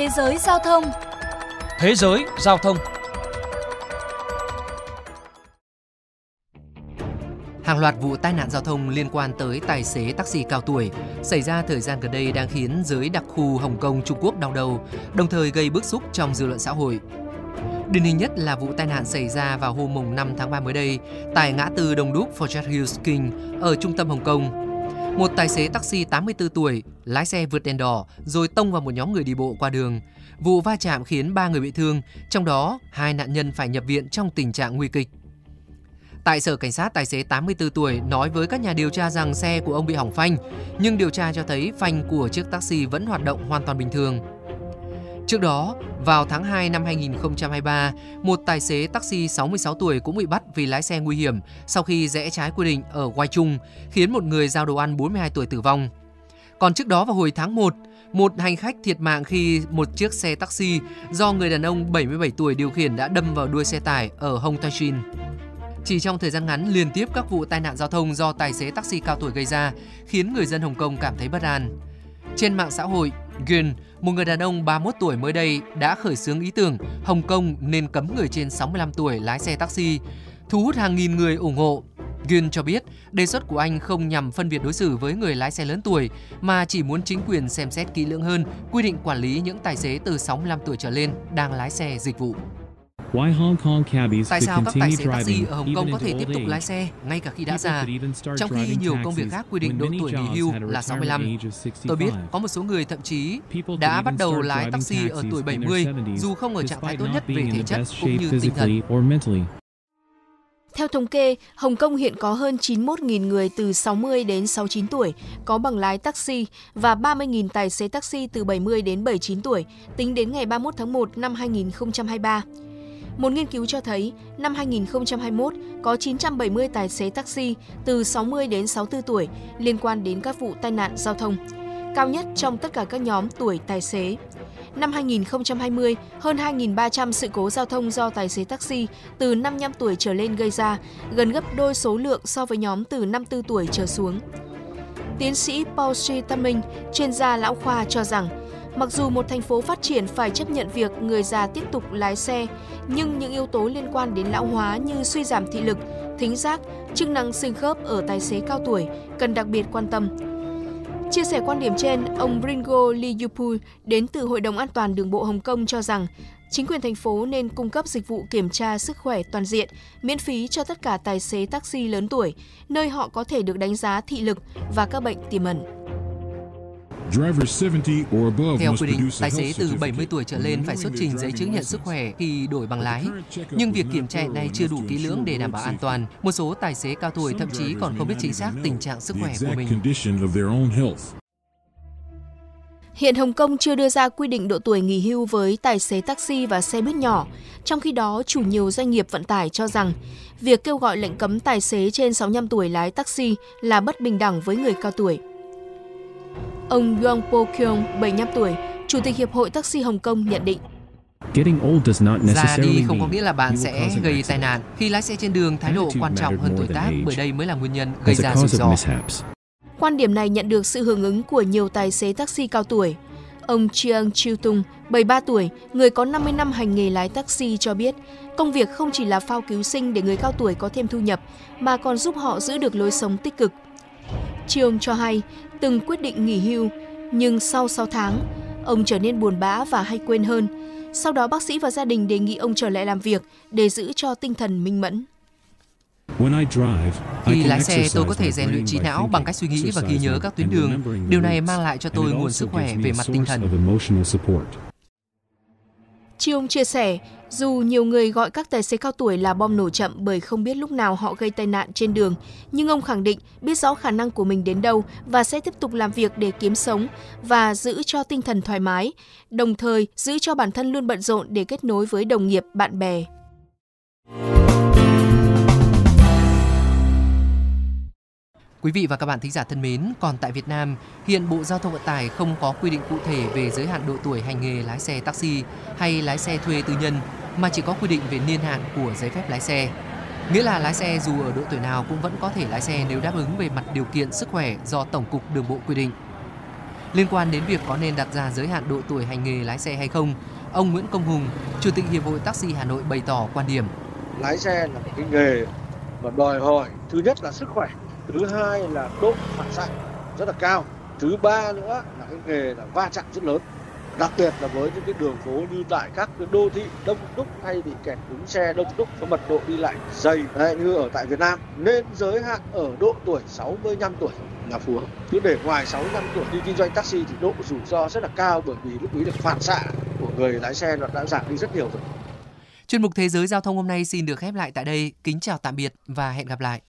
Thế giới giao thông Thế giới giao thông Hàng loạt vụ tai nạn giao thông liên quan tới tài xế taxi cao tuổi xảy ra thời gian gần đây đang khiến giới đặc khu Hồng Kông Trung Quốc đau đầu, đồng thời gây bức xúc trong dư luận xã hội. Điển hình nhất là vụ tai nạn xảy ra vào hôm mùng 5 tháng 3 mới đây tại ngã tư Đông Đúc Forget Hills King ở trung tâm Hồng Kông. Một tài xế taxi 84 tuổi lái xe vượt đèn đỏ rồi tông vào một nhóm người đi bộ qua đường. Vụ va chạm khiến 3 người bị thương, trong đó hai nạn nhân phải nhập viện trong tình trạng nguy kịch. Tại sở cảnh sát, tài xế 84 tuổi nói với các nhà điều tra rằng xe của ông bị hỏng phanh, nhưng điều tra cho thấy phanh của chiếc taxi vẫn hoạt động hoàn toàn bình thường. Trước đó, vào tháng 2 năm 2023, một tài xế taxi 66 tuổi cũng bị bắt vì lái xe nguy hiểm sau khi rẽ trái quy định ở Quai Trung, khiến một người giao đồ ăn 42 tuổi tử vong. Còn trước đó vào hồi tháng 1, một hành khách thiệt mạng khi một chiếc xe taxi do người đàn ông 77 tuổi điều khiển đã đâm vào đuôi xe tải ở Hong Taishin. Chỉ trong thời gian ngắn, liên tiếp các vụ tai nạn giao thông do tài xế taxi cao tuổi gây ra khiến người dân Hồng Kông cảm thấy bất an. Trên mạng xã hội, Gun, một người đàn ông 31 tuổi mới đây đã khởi xướng ý tưởng Hồng Kông nên cấm người trên 65 tuổi lái xe taxi, thu hút hàng nghìn người ủng hộ. Gun cho biết đề xuất của anh không nhằm phân biệt đối xử với người lái xe lớn tuổi mà chỉ muốn chính quyền xem xét kỹ lưỡng hơn quy định quản lý những tài xế từ 65 tuổi trở lên đang lái xe dịch vụ. Tại sao các tài xế taxi ở Hồng Kông có thể tiếp tục lái xe ngay cả khi đã già, trong khi nhiều công việc khác quy định độ tuổi nghỉ hưu là 65? Tôi biết có một số người thậm chí đã bắt đầu lái taxi ở tuổi 70 dù không ở trạng thái tốt nhất về thể chất cũng như tinh thần. Theo thống kê, Hồng Kông hiện có hơn 91.000 người từ 60 đến 69 tuổi có bằng lái taxi và 30.000 tài xế taxi từ 70 đến 79 tuổi, tính đến ngày 31 tháng 1 năm 2023. Một nghiên cứu cho thấy, năm 2021 có 970 tài xế taxi từ 60 đến 64 tuổi liên quan đến các vụ tai nạn giao thông, cao nhất trong tất cả các nhóm tuổi tài xế. Năm 2020, hơn 2.300 sự cố giao thông do tài xế taxi từ 55 tuổi trở lên gây ra, gần gấp đôi số lượng so với nhóm từ 54 tuổi trở xuống. Tiến sĩ Paul C. Taming, chuyên gia lão khoa cho rằng, Mặc dù một thành phố phát triển phải chấp nhận việc người già tiếp tục lái xe, nhưng những yếu tố liên quan đến lão hóa như suy giảm thị lực, thính giác, chức năng xương khớp ở tài xế cao tuổi cần đặc biệt quan tâm. Chia sẻ quan điểm trên, ông Ringo Liupu đến từ Hội đồng An toàn Đường bộ Hồng Kông cho rằng chính quyền thành phố nên cung cấp dịch vụ kiểm tra sức khỏe toàn diện, miễn phí cho tất cả tài xế taxi lớn tuổi, nơi họ có thể được đánh giá thị lực và các bệnh tiềm ẩn. Theo quy định, tài xế từ 70 tuổi trở lên phải xuất trình giấy chứng nhận sức khỏe khi đổi bằng lái. Nhưng việc kiểm tra này chưa đủ kỹ lưỡng để đảm bảo an toàn. Một số tài xế cao tuổi thậm chí còn không biết chính xác tình trạng sức khỏe của mình. Hiện Hồng Kông chưa đưa ra quy định độ tuổi nghỉ hưu với tài xế taxi và xe buýt nhỏ. Trong khi đó, chủ nhiều doanh nghiệp vận tải cho rằng việc kêu gọi lệnh cấm tài xế trên 65 tuổi lái taxi là bất bình đẳng với người cao tuổi. Ông Yong Po Kyung, 75 tuổi, Chủ tịch Hiệp hội Taxi Hồng Kông nhận định. Già đi không có nghĩa là bạn sẽ gây tai nạn. Khi lái xe trên đường, thái độ quan trọng hơn tuổi tác bởi đây mới là nguyên nhân gây ra rủi ro. Quan điểm này nhận được sự hưởng ứng của nhiều tài xế taxi cao tuổi. Ông Chiang Chiu Tung, 73 tuổi, người có 50 năm hành nghề lái taxi cho biết, công việc không chỉ là phao cứu sinh để người cao tuổi có thêm thu nhập, mà còn giúp họ giữ được lối sống tích cực. Chiang cho hay, từng quyết định nghỉ hưu, nhưng sau 6 tháng, ông trở nên buồn bã và hay quên hơn. Sau đó bác sĩ và gia đình đề nghị ông trở lại làm việc để giữ cho tinh thần minh mẫn. Khi lái xe, tôi có thể rèn luyện trí não bằng cách suy nghĩ và ghi nhớ các tuyến đường. Điều này mang lại cho tôi nguồn sức khỏe về mặt tinh thần. Chi ông chia sẻ, dù nhiều người gọi các tài xế cao tuổi là bom nổ chậm bởi không biết lúc nào họ gây tai nạn trên đường, nhưng ông khẳng định biết rõ khả năng của mình đến đâu và sẽ tiếp tục làm việc để kiếm sống và giữ cho tinh thần thoải mái, đồng thời giữ cho bản thân luôn bận rộn để kết nối với đồng nghiệp, bạn bè. Quý vị và các bạn thính giả thân mến, còn tại Việt Nam, hiện Bộ Giao thông Vận tải không có quy định cụ thể về giới hạn độ tuổi hành nghề lái xe taxi hay lái xe thuê tư nhân, mà chỉ có quy định về niên hạn của giấy phép lái xe. Nghĩa là lái xe dù ở độ tuổi nào cũng vẫn có thể lái xe nếu đáp ứng về mặt điều kiện sức khỏe do Tổng cục Đường bộ quy định. Liên quan đến việc có nên đặt ra giới hạn độ tuổi hành nghề lái xe hay không, ông Nguyễn Công Hùng, Chủ tịch Hiệp hội Taxi Hà Nội bày tỏ quan điểm. Lái xe là một cái nghề mà đòi hỏi thứ nhất là sức khỏe, thứ hai là độ phản xạ rất là cao, thứ ba nữa là cái nghề là va chạm rất lớn. Đặc biệt là với những cái đường phố như tại các cái đô thị đông đúc hay bị kẹt cứng xe đông đúc có mật độ đi lại dày Đấy, như ở tại Việt Nam. Nên giới hạn ở độ tuổi 65 tuổi là phù hợp. Cứ để ngoài 65 tuổi đi kinh doanh taxi thì độ rủi ro rất là cao bởi vì lúc ấy được phản xạ của người lái xe nó đã giảm đi rất nhiều rồi. Chuyên mục Thế giới Giao thông hôm nay xin được khép lại tại đây. Kính chào tạm biệt và hẹn gặp lại.